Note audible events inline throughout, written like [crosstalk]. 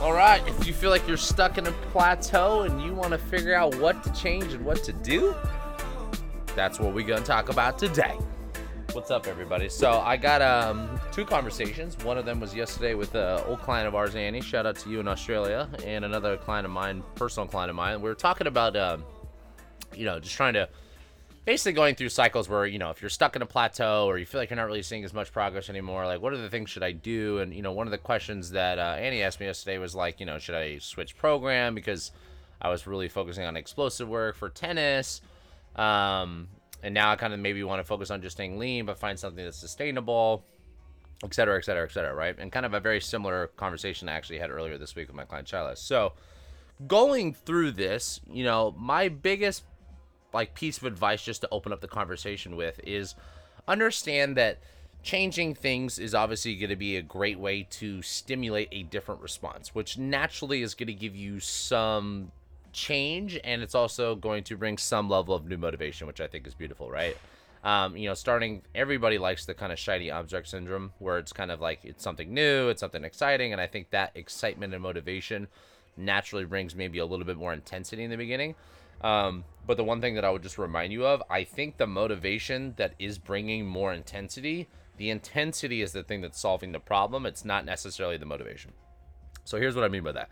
All right, if you feel like you're stuck in a plateau and you want to figure out what to change and what to do, that's what we're going to talk about today. What's up, everybody? So I got um, two conversations. One of them was yesterday with an old client of ours, Annie. Shout out to you in Australia, and another client of mine, personal client of mine. We were talking about, um, you know, just trying to basically going through cycles where you know if you're stuck in a plateau or you feel like you're not really seeing as much progress anymore like what are the things should i do? And you know one of the questions that uh, annie asked me yesterday was like you know should i switch program? Because i was really focusing on explosive work for tennis. Um, and now i kind of maybe want to focus on just staying lean but find something that's sustainable et cetera et cetera et cetera right? And kind of a very similar conversation i actually had earlier this week with my client Shilas. so going through this you know my biggest like piece of advice just to open up the conversation with is understand that changing things is obviously going to be a great way to stimulate a different response, which naturally is going to give you some change and it's also going to bring some level of new motivation, which I think is beautiful, right? Um, you know, starting everybody likes the kind of shiny object syndrome where it's kind of like it's something new, it's something exciting, and I think that excitement and motivation naturally brings maybe a little bit more intensity in the beginning. Um, but the one thing that I would just remind you of, I think the motivation that is bringing more intensity, the intensity is the thing that's solving the problem. It's not necessarily the motivation. So here's what I mean by that.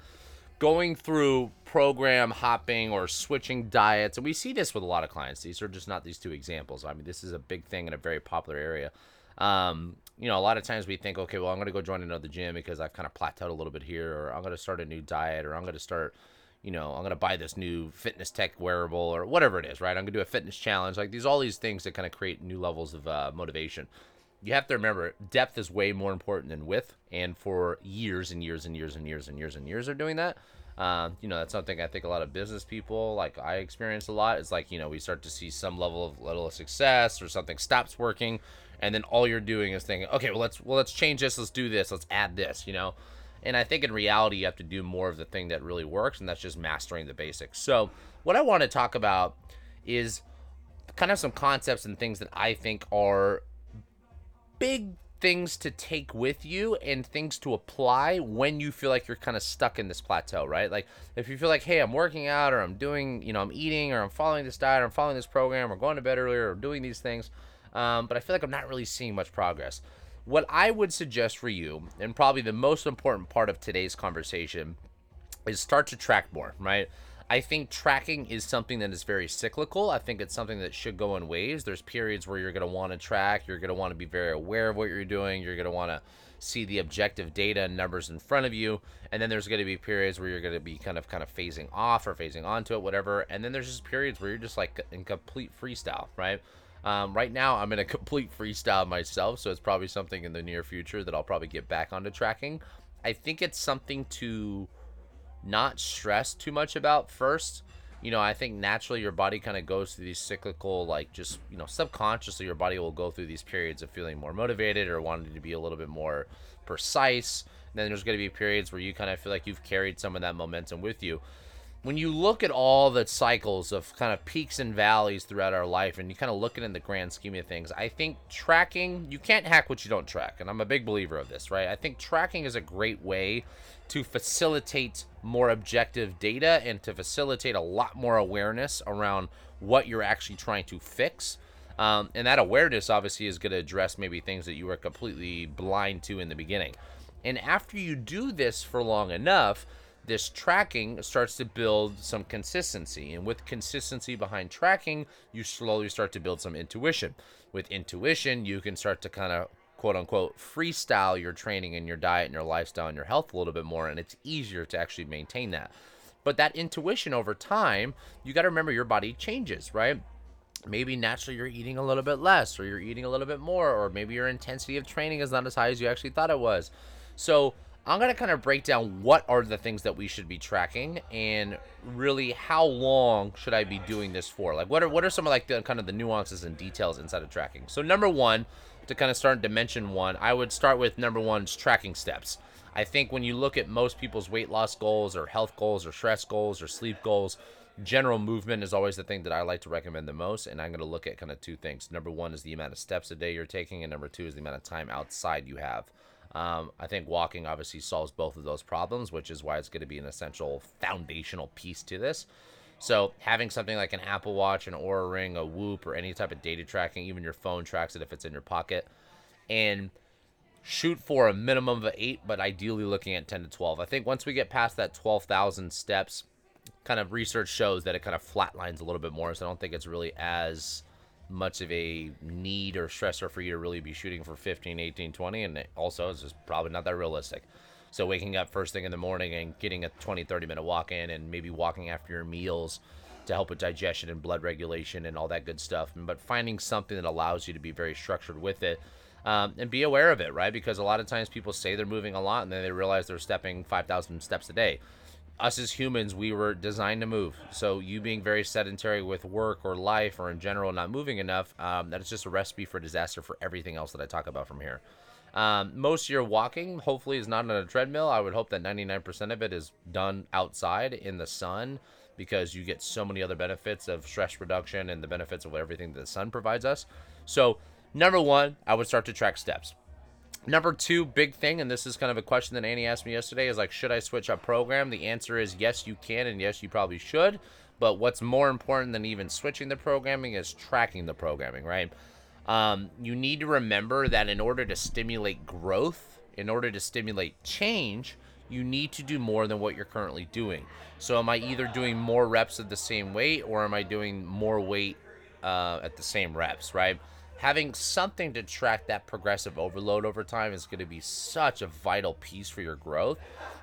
Going through program hopping or switching diets, and we see this with a lot of clients. These are just not these two examples. I mean, this is a big thing in a very popular area. Um, you know, a lot of times we think, okay, well, I'm going to go join another gym because I've kind of plateaued a little bit here, or I'm going to start a new diet, or I'm going to start, you know, I'm gonna buy this new fitness tech wearable or whatever it is, right? I'm gonna do a fitness challenge. Like these, all these things that kind of create new levels of uh, motivation. You have to remember, depth is way more important than width, and for years and years and years and years and years and years are doing that, um, you know, that's something I think a lot of business people, like I experience a lot. Is like, you know, we start to see some level of little success or something stops working, and then all you're doing is thinking, okay, well let's well let's change this, let's do this, let's add this, you know. And I think in reality, you have to do more of the thing that really works, and that's just mastering the basics. So, what I want to talk about is kind of some concepts and things that I think are big things to take with you and things to apply when you feel like you're kind of stuck in this plateau, right? Like if you feel like, hey, I'm working out or I'm doing, you know, I'm eating or I'm following this diet or I'm following this program or going to bed earlier or doing these things, um, but I feel like I'm not really seeing much progress. What I would suggest for you, and probably the most important part of today's conversation, is start to track more, right? I think tracking is something that is very cyclical. I think it's something that should go in waves. There's periods where you're going to want to track, you're going to want to be very aware of what you're doing, you're going to want to see the objective data and numbers in front of you, and then there's going to be periods where you're going to be kind of kind of phasing off or phasing onto it, whatever. And then there's just periods where you're just like in complete freestyle, right? Um, right now, I'm in a complete freestyle myself, so it's probably something in the near future that I'll probably get back onto tracking. I think it's something to not stress too much about first. You know, I think naturally your body kind of goes through these cyclical, like just, you know, subconsciously your body will go through these periods of feeling more motivated or wanting to be a little bit more precise. And then there's going to be periods where you kind of feel like you've carried some of that momentum with you when you look at all the cycles of kind of peaks and valleys throughout our life and you kind of look at it in the grand scheme of things, I think tracking, you can't hack what you don't track. And I'm a big believer of this, right? I think tracking is a great way to facilitate more objective data and to facilitate a lot more awareness around what you're actually trying to fix. Um, and that awareness obviously is going to address maybe things that you were completely blind to in the beginning. And after you do this for long enough, this tracking starts to build some consistency. And with consistency behind tracking, you slowly start to build some intuition. With intuition, you can start to kind of quote unquote freestyle your training and your diet and your lifestyle and your health a little bit more. And it's easier to actually maintain that. But that intuition over time, you got to remember your body changes, right? Maybe naturally you're eating a little bit less, or you're eating a little bit more, or maybe your intensity of training is not as high as you actually thought it was. So, I'm going to kind of break down what are the things that we should be tracking and really how long should I be doing this for? Like what are what are some of like the kind of the nuances and details inside of tracking? So number 1 to kind of start dimension 1, I would start with number 1's tracking steps. I think when you look at most people's weight loss goals or health goals or stress goals or sleep goals, general movement is always the thing that I like to recommend the most. And I'm going to look at kind of two things. Number one is the amount of steps a day you're taking, and number two is the amount of time outside you have Um, I think walking obviously solves both of those problems, which is why it's going to be an essential foundational piece to this. So having something like an Apple Watch, an Oura Ring, a Whoop, or any type of data tracking, even your phone tracks it if it's in your pocket, and shoot for a minimum of eight, but ideally looking at 10 to 12. I think once we get past that 12,000 steps, kind of research shows that it kind of flatlines a little bit more. So I don't think it's really as much of a need or stressor for you to really be shooting for 15, 18, 20. And also, it's just probably not that realistic. So waking up first thing in the morning and getting a 20, 30 minute walk in and maybe walking after your meals to help with digestion and blood regulation and all that good stuff. But finding something that allows you to be very structured with it um, and be aware of it, right? Because a lot of times people say they're moving a lot and then they realize they're stepping 5,000 steps a day. Us as humans, we were designed to move. So you being very sedentary with work or life or in general not moving enough, um, that is just a recipe for disaster for everything else that I talk about from here. Um, most of your walking, hopefully, is not on a treadmill. I would hope that 99% of it is done outside in the sun because you get so many other benefits of stress reduction and the benefits of everything that the sun provides us. So Number one, I would start to track steps. Number two, big thing, and this is kind of a question that Annie asked me yesterday, is like, should I switch up program? The answer is yes, you can, and yes, you probably should. But what's more important than even switching the programming is tracking the programming, right? Um, you need to remember that in order to stimulate growth, in order to stimulate change, you need to do more than what you're currently doing. So, am I either doing more reps of the same weight or am I doing more weight uh, at the same reps, right? Having something to track that progressive overload over time is going to be such a vital piece for your growth.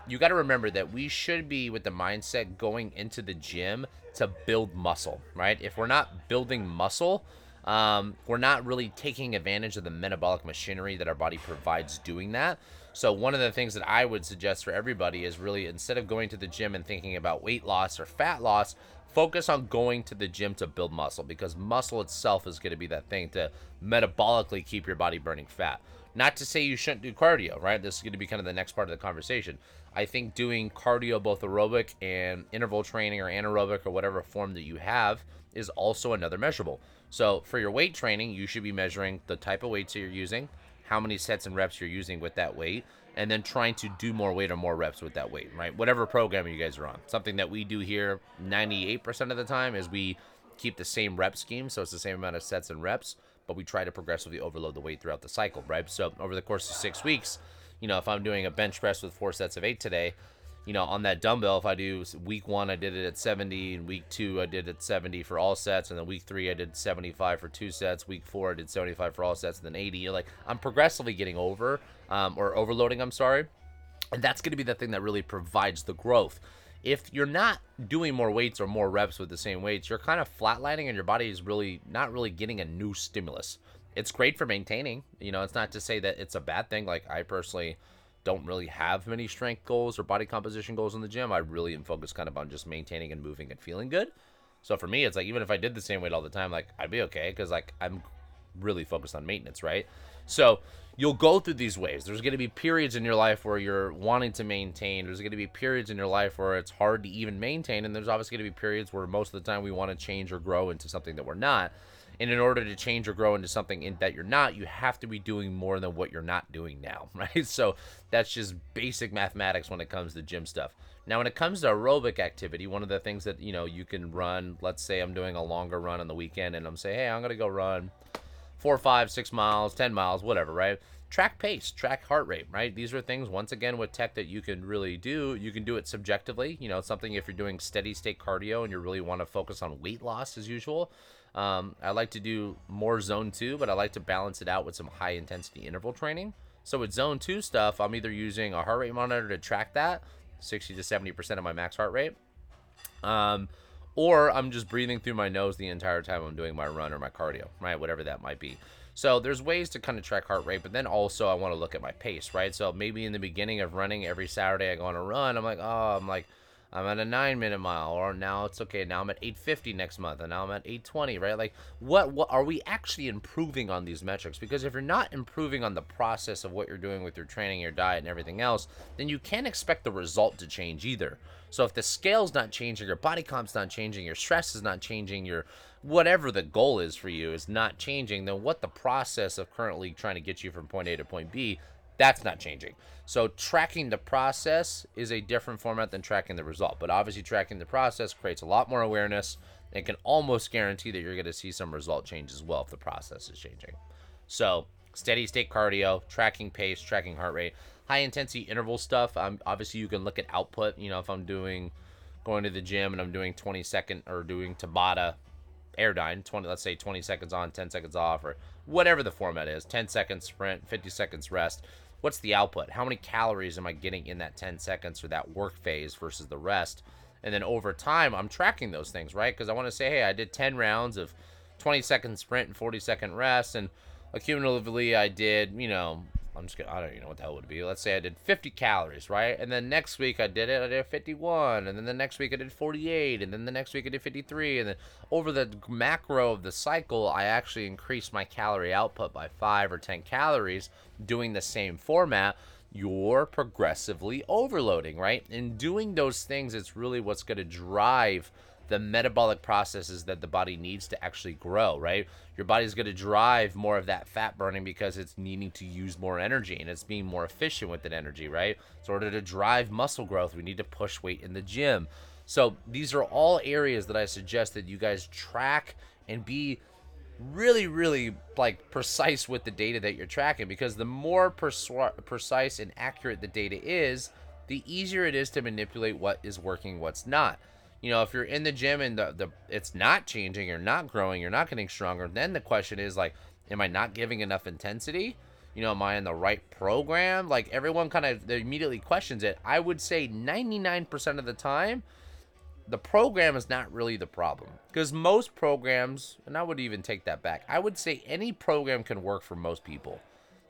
You got to remember that we should be with the mindset going into the gym to build muscle, right? If we're not building muscle, um, we're not really taking advantage of the metabolic machinery that our body provides doing that. So, one of the things that I would suggest for everybody is really instead of going to the gym and thinking about weight loss or fat loss, focus on going to the gym to build muscle because muscle itself is going to be that thing to metabolically keep your body burning fat. Not to say you shouldn't do cardio, right? This is going to be kind of the next part of the conversation. I think doing cardio, both aerobic and interval training or anaerobic or whatever form that you have, is also another measurable. So for your weight training, you should be measuring the type of weights that you're using, how many sets and reps you're using with that weight, and then trying to do more weight or more reps with that weight, right? Whatever program you guys are on. Something that we do here 98% of the time is we keep the same rep scheme, so it's the same amount of sets and reps, but we try to progressively overload the weight throughout the cycle, right? So over the course of six weeks, you know, if I'm doing a bench press with four sets of eight today, you know, on that dumbbell, if I do week one, I did it at 70, and week two, I did it 70 for all sets, and then week three, I did 75 for two sets. Week four, I did 75 for all sets, and then 80. You're like, I'm progressively getting over um, or overloading, I'm sorry. And that's going to be the thing that really provides the growth. If you're not doing more weights or more reps with the same weights, you're kind of flatlining and your body is really not really getting a new stimulus. It's great for maintaining. You know, it's not to say that it's a bad thing. Like, I personally don't really have many strength goals or body composition goals in the gym. I really am focused kind of on just maintaining and moving and feeling good. So for me, it's like even if I did the same weight all the time, like I'd be okay because like I'm really focused on maintenance, right? So you'll go through these waves. There's going to be periods in your life where you're wanting to maintain. There's going to be periods in your life where it's hard to even maintain, and there's obviously going to be periods where most of the time we want to change or grow into something that we're not. And in order to change or grow into something in, that you're not, you have to be doing more than what you're not doing now, [laughs] right? So that's just basic mathematics when it comes to gym stuff. Now, when it comes to aerobic activity, one of the things that you know you can run. Let's say I'm doing a longer run on the weekend, and I'm saying, hey, I'm gonna go run four, five, six miles, ten miles, whatever, right? Track pace, track heart rate, right? These are things once again with tech that you can really do. You can do it subjectively. You know, something if you're doing steady state cardio and you really want to focus on weight loss as usual. Um, I like to do more zone two, but I like to balance it out with some high intensity interval training. So with zone two stuff, I'm either using a heart rate monitor to track that, 60 to 70% of my max heart rate. Um, or I'm just breathing through my nose the entire time I'm doing my run or my cardio, right? Whatever that might be. So there's ways to kind of track heart rate, but then also I want to look at my pace, right? So maybe in the beginning of running every Saturday I go on a run, I'm like, oh, I'm like I'm at a nine minute mile, or now it's okay. Now I'm at 850 next month, and now I'm at 820, right? Like, what what are we actually improving on these metrics? Because if you're not improving on the process of what you're doing with your training, your diet, and everything else, then you can't expect the result to change either. So if the scale's not changing, your body comp's not changing, your stress is not changing, your whatever the goal is for you is not changing, then what the process of currently trying to get you from point A to point B That's not changing. So tracking the process is a different format than tracking the result. But obviously, tracking the process creates a lot more awareness and can almost guarantee that you're going to see some result change as well if the process is changing. So steady state cardio, tracking pace, tracking heart rate, high intensity interval stuff. Um, obviously, you can look at output. You know, if I'm doing going to the gym and I'm doing 20 second or doing Tabata Airdyne, 20, let's say 20 seconds on, 10 seconds off, or whatever the format is, 10 seconds sprint, 50 seconds rest. What's the output? How many calories am I getting in that 10 seconds or that work phase versus the rest? And then over time, I'm tracking those things, right? Because I want to say, hey, I did 10 rounds of 20 second sprint and 40 second rest, and accumulatively, I did, you know, I'm just gonna, I don't even know what the hell would be. Let's say I did 50 calories, right? And then next week I did it, I did 51, and then the next week I did 48, and then the next week I did 53, and then over the macro of the cycle, I actually increased my calorie output by five or 10 calories doing the same format. You're progressively overloading, right? And doing those things, it's really what's to drive the metabolic processes that the body needs to actually grow, right? Your body's going to drive more of that fat burning because it's needing to use more energy and it's being more efficient with that energy, right? So, in order to drive muscle growth, we need to push weight in the gym. So, these are all areas that I suggest that you guys track and be really, really like precise with the data that you're tracking because the more precise and accurate the data is, the easier it is to manipulate what is working, what's not you know, if you're in the gym and the, the it's not changing, you're not growing, you're not getting stronger, then the question is like, am I not giving enough intensity? You know, am I in the right program? Like everyone kind of immediately questions it. I would say 99% of the time, the program is not really the problem because most programs, and I would even take that back. I would say any program can work for most people.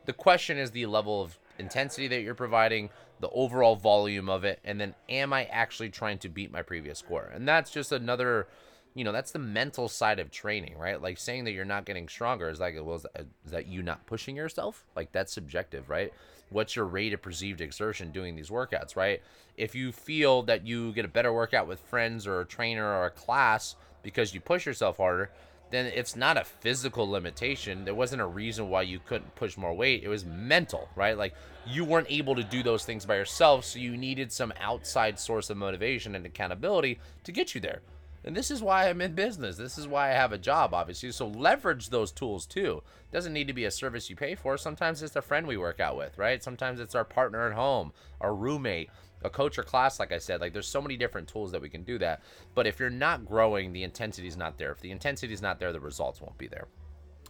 The question is the level of intensity that you're providing, the overall volume of it, and then am I actually trying to beat my previous score? And that's just another, you know, that's the mental side of training, right? Like saying that you're not getting stronger is like, well, is that, is that you not pushing yourself? Like that's subjective, right? What's your rate of perceived exertion doing these workouts, right? If you feel that you get a better workout with friends or a trainer or a class because you push yourself harder, then it's not a physical limitation. There wasn't a reason why you couldn't push more weight. It was mental, right? Like you weren't able to do those things by yourself, so you needed some outside source of motivation and accountability to get you there. And this is why I'm in business. This is why I have a job, obviously. So leverage those tools too. It doesn't need to be a service you pay for. Sometimes it's a friend we work out with, right? Sometimes it's our partner at home, our roommate a coach or class, like I said, like there's so many different tools that we can do that. But if you're not growing, the intensity is not there. If the intensity is not there, the results won't be there.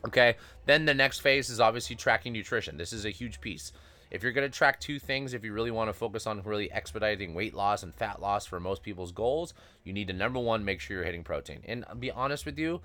Okay. Then the next phase is obviously tracking nutrition. This is a huge piece. If you're going to track two things, if you really want to focus on really expediting weight loss and fat loss for most people's goals, you need to number one, make sure you're hitting protein. And I'll be honest with you,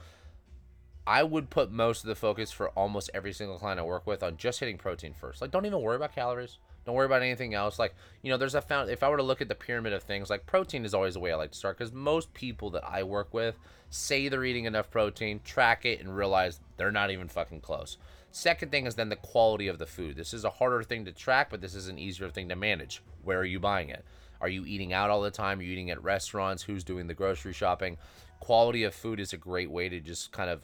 I would put most of the focus for almost every single client I work with on just hitting protein first. Like, don't even worry about calories. Don't worry about anything else. Like, you know, there's a found if I were to look at the pyramid of things, like protein is always the way I like to start because most people that I work with say they're eating enough protein, track it, and realize they're not even fucking close. Second thing is then the quality of the food. This is a harder thing to track, but this is an easier thing to manage. Where are you buying it? Are you eating out all the time? Are you eating at restaurants? Who's doing the grocery shopping? Quality of food is a great way to just kind of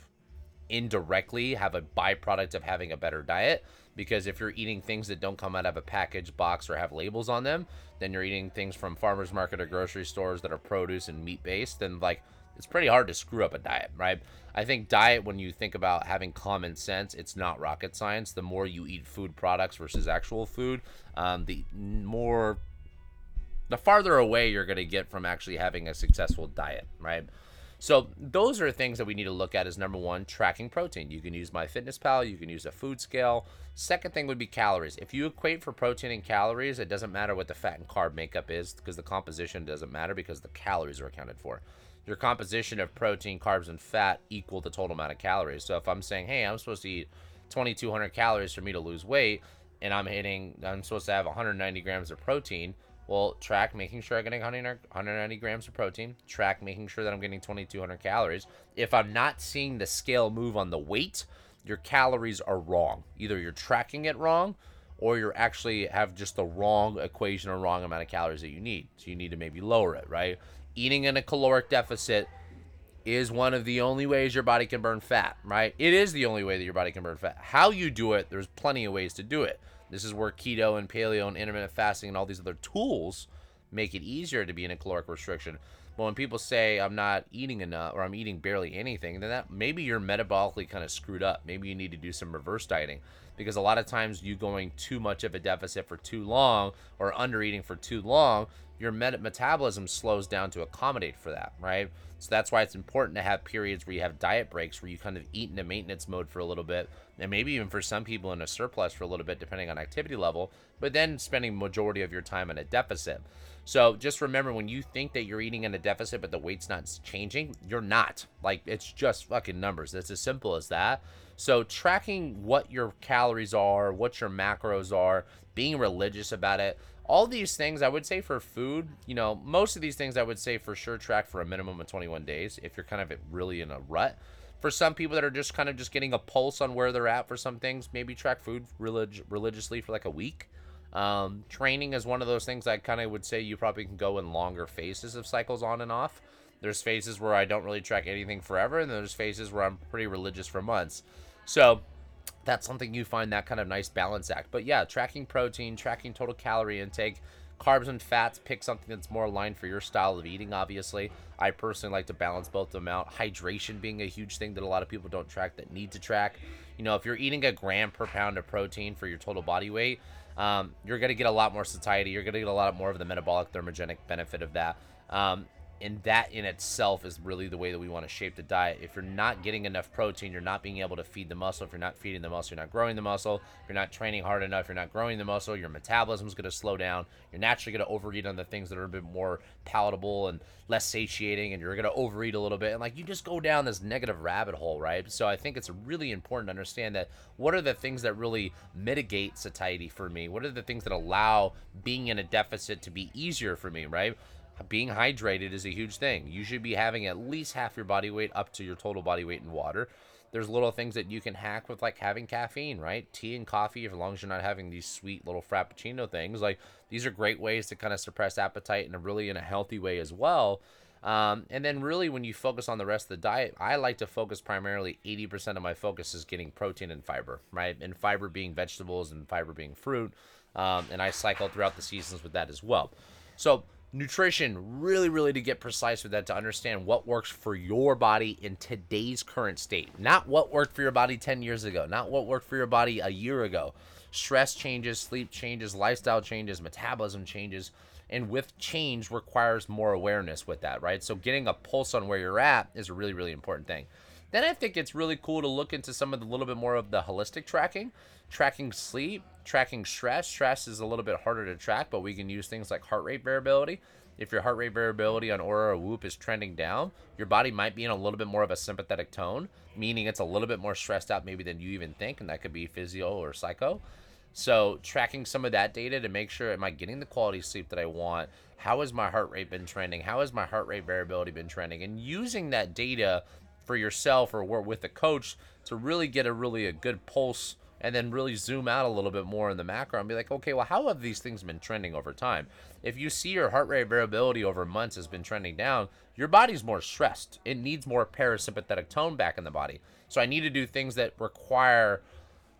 indirectly have a byproduct of having a better diet because if you're eating things that don't come out of a package box or have labels on them, then you're eating things from farmers market or grocery stores that are produce and meat based, then like it's pretty hard to screw up a diet, right? I think diet, when you think about having common sense, it's not rocket science. The more you eat food products versus actual food, um, the more, the farther away you're going to get from actually having a successful diet, right? So those are things that we need to look at as number one, tracking protein. You can use MyFitnessPal, you can use a food scale. Second thing would be calories. If you equate for protein and calories, it doesn't matter what the fat and carb makeup is because the composition doesn't matter because the calories are accounted for. Your composition of protein, carbs, and fat equal the total amount of calories. So if I'm saying, hey, I'm supposed to eat 2,200 calories for me to lose weight, and I'm hitting, I'm supposed to have 190 grams of protein well, track making sure I'm getting 190 grams of protein. Track making sure that I'm getting 2,200 calories. If I'm not seeing the scale move on the weight, your calories are wrong. Either you're tracking it wrong, or you're actually have just the wrong equation or wrong amount of calories that you need. So you need to maybe lower it, right? Eating in a caloric deficit is one of the only ways your body can burn fat, right? It is the only way that your body can burn fat. How you do it, there's plenty of ways to do it. This is where keto and paleo and intermittent fasting and all these other tools make it easier to be in a caloric restriction. But when people say I'm not eating enough or I'm eating barely anything, then that maybe you're metabolically kind of screwed up. Maybe you need to do some reverse dieting because a lot of times you going too much of a deficit for too long or under eating for too long, your met- metabolism slows down to accommodate for that, right? So that's why it's important to have periods where you have diet breaks where you kind of eat in a maintenance mode for a little bit, and maybe even for some people in a surplus for a little bit, depending on activity level, but then spending majority of your time in a deficit. So just remember when you think that you're eating in a deficit, but the weight's not changing, you're not. Like it's just fucking numbers. It's as simple as that. So tracking what your calories are, what your macros are, being religious about it, all these things I would say for food, you know, most of these things I would say for sure track for a minimum of 21 days if you're kind of really in a rut. For some people that are just kind of just getting a pulse on where they're at for some things, maybe track food relig- religiously for like a week. Um, training is one of those things I kind of would say you probably can go in longer phases of cycles on and off. There's phases where I don't really track anything forever, and there's phases where I'm pretty religious for months. So that's something you find that kind of nice balance act. But yeah, tracking protein, tracking total calorie intake, carbs and fats, pick something that's more aligned for your style of eating, obviously. I personally like to balance both of them out. Hydration being a huge thing that a lot of people don't track that need to track. You know, if you're eating a gram per pound of protein for your total body weight, um, you're going to get a lot more satiety. You're going to get a lot more of the metabolic thermogenic benefit of that. Um, and that in itself is really the way that we want to shape the diet. If you're not getting enough protein, you're not being able to feed the muscle. If you're not feeding the muscle, you're not growing the muscle. If you're not training hard enough, you're not growing the muscle. Your metabolism is going to slow down. You're naturally going to overeat on the things that are a bit more palatable and less satiating, and you're going to overeat a little bit. And like you just go down this negative rabbit hole, right? So I think it's really important to understand that what are the things that really mitigate satiety for me? What are the things that allow being in a deficit to be easier for me, right? Being hydrated is a huge thing. You should be having at least half your body weight up to your total body weight in water. There's little things that you can hack with like having caffeine, right? Tea and coffee, as long as you're not having these sweet little frappuccino things. Like these are great ways to kind of suppress appetite in a really in a healthy way as well. Um, and then really when you focus on the rest of the diet, I like to focus primarily 80% of my focus is getting protein and fiber, right? And fiber being vegetables and fiber being fruit. Um, and I cycle throughout the seasons with that as well. So nutrition really really to get precise with that to understand what works for your body in today's current state. Not what worked for your body 10 years ago not what worked for your body a year ago. Stress changes sleep changes lifestyle changes metabolism changes and with change requires more awareness with that right? So getting a pulse on where you're at is a really really important thing then I think it's really cool to look into some of the little bit more of the holistic tracking, tracking sleep, tracking stress. Stress is a little bit harder to track, but we can use things like heart rate variability. If your heart rate variability on Oura or Whoop is trending down, your body might be in a little bit more of a sympathetic tone, meaning it's a little bit more stressed out maybe than you even think, and that could be physio or psycho. So tracking some of that data to make sure am I getting the quality sleep that I want? How has my heart rate been trending? How has my heart rate variability been trending? And using that data for yourself or work with a coach to really get a really a good pulse and then really zoom out a little bit more in the macro and be like, okay, well, how have these things been trending over time? If you see your heart rate variability over months has been trending down, your body's more stressed. It needs more parasympathetic tone back in the body. So I need to do things that require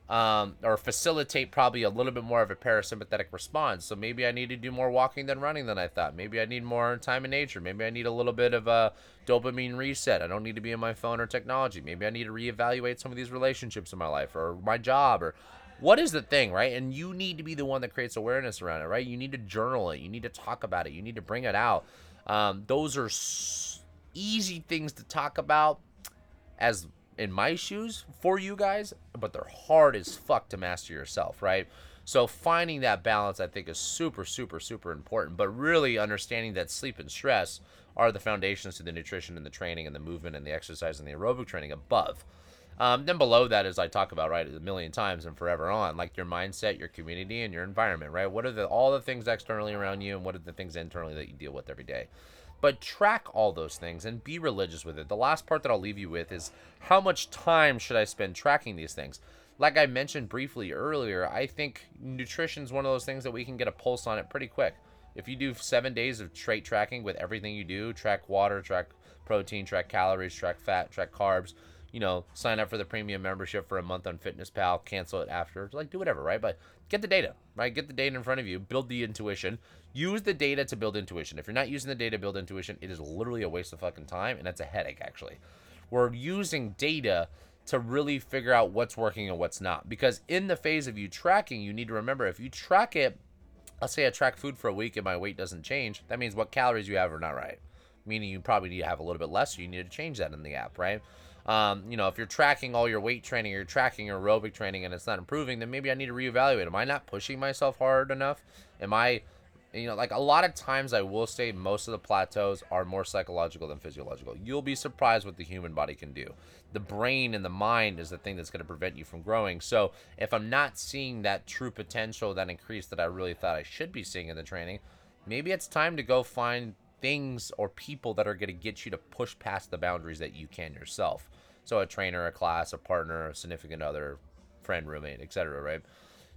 um, or facilitate probably a little bit more of a parasympathetic response. So maybe I need to do more walking than running than I thought. Maybe I need more time in nature. Maybe I need a little bit of a dopamine reset. I don't need to be in my phone or technology. Maybe I need to reevaluate some of these relationships in my life or my job or what is the thing, right? And you need to be the one that creates awareness around it, right? You need to journal it. You need to talk about it. You need to bring it out. Um, those are s- easy things to talk about as in my shoes for you guys, but they're hard as fuck to master yourself, right? So finding that balance, I think, is super, super, super important. But really understanding that sleep and stress are the foundations to the nutrition and the training and the movement and the exercise and the aerobic training above. Um, then below that, as I talk about right a million times and forever on, like your mindset, your community, and your environment, right? What are the all the things externally around you, and what are the things internally that you deal with every day? But track all those things and be religious with it. The last part that I'll leave you with is how much time should I spend tracking these things? Like I mentioned briefly earlier, I think nutrition is one of those things that we can get a pulse on it pretty quick. If you do seven days of trait tracking with everything you do, track water, track protein, track calories, track fat, track carbs, you know, sign up for the premium membership for a month on Fitness Pal, cancel it after. Like, do whatever, right? But get the data, right? Get the data in front of you, build the intuition. Use the data to build intuition. If you're not using the data to build intuition, it is literally a waste of fucking time, and that's a headache, actually. We're using data to really figure out what's working and what's not. Because in the phase of you tracking, you need to remember if you track it, let's say I track food for a week and my weight doesn't change, that means what calories you have are not right. Meaning you probably need to have a little bit less, so you need to change that in the app, right? Um, you know, if you're tracking all your weight training, you're tracking your aerobic training, and it's not improving, then maybe I need to reevaluate. Am I not pushing myself hard enough? Am I you know, like a lot of times I will say most of the plateaus are more psychological than physiological. You'll be surprised what the human body can do. The brain and the mind is the thing that's going to prevent you from growing. So if I'm not seeing that true potential, that increase that I really thought I should be seeing in the training, maybe it's time to go find things or people that are going to get you to push past the boundaries that you can yourself. So a trainer, a class, a partner, a significant other, friend, roommate, etc. Right?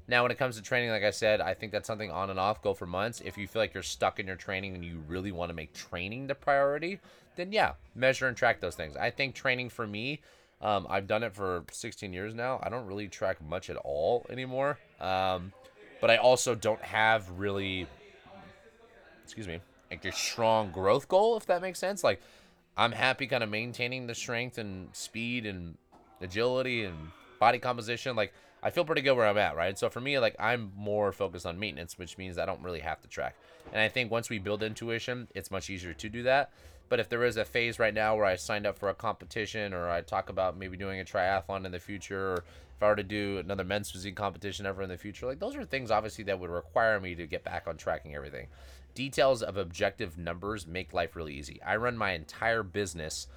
Now, when it comes to training, like I said, I think that's something on and off. Go for months. If you feel like you're stuck in your training and you really want to make training the priority, then yeah, measure and track those things. I think training for me, um, I've done it for 16 years now. I don't really track much at all anymore. Um, but I also don't have really, excuse me, like your strong growth goal, if that makes sense. Like, I'm happy kind of maintaining the strength and speed and agility and body composition. Like, I feel pretty good where I'm at, right? So for me, like I'm more focused on maintenance, which means I don't really have to track. And I think once we build intuition, it's much easier to do that. But if there is a phase right now where I signed up for a competition or I talk about maybe doing a triathlon in the future or if I were to do another men's physique competition ever in the future, like those are things obviously that would require me to get back on tracking everything. Details of objective numbers make life really easy. I run my entire business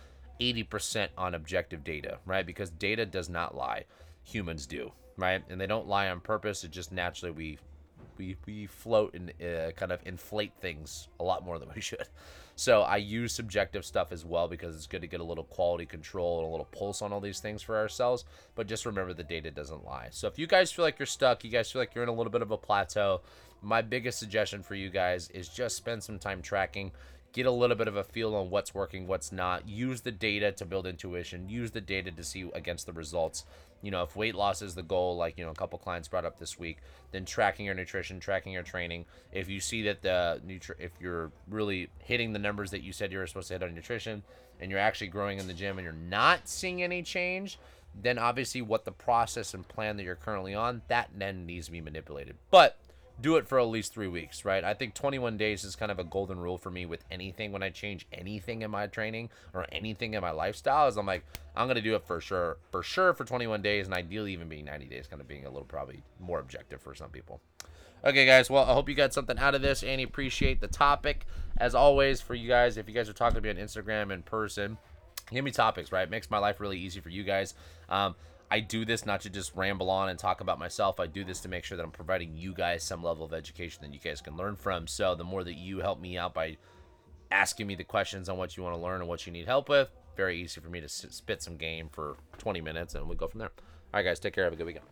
80% on objective data, right? Because data does not lie, humans do right? And they don't lie on purpose. It just naturally we we we float and uh, kind of inflate things a lot more than we [laughs] should. So I use subjective stuff as well because it's good to get a little quality control and a little pulse on all these things for ourselves. But just remember the data doesn't lie. So if you guys feel like you're stuck, you guys feel like you're in a little bit of a plateau, my biggest suggestion for you guys is just spend some time tracking get a little bit of a feel on what's working, what's not. Use the data to build intuition. Use the data to see against the results. You know, if weight loss is the goal, like you know, a couple clients brought up this week, then tracking your nutrition, tracking your training. If you see that the nutri- if you're really hitting the numbers that you said you were supposed to hit on nutrition, and you're actually growing in the gym, and you're not seeing any change, then obviously what the process and plan that you're currently on, that then needs to be manipulated. But do it for at least three weeks, right? I think 21 days is kind of a golden rule for me with anything when I change anything in my training or anything in my lifestyle. Is I'm like, I'm gonna do it for sure, for sure for 21 days, and ideally even being 90 days, kind of being a little probably more objective for some people. Okay, guys. Well, I hope you got something out of this and appreciate the topic. As always, for you guys, if you guys are talking to me on Instagram in person, give me topics, right? Makes my life really easy for you guys. Um, I do this not to just ramble on and talk about myself. I do this to make sure that I'm providing you guys some level of education that you guys can learn from. So the more that you help me out by asking me the questions on what you want to learn and what you need help with, very easy for me to spit some game for 20 minutes and we go from there. All right, guys, take care. Have a good weekend.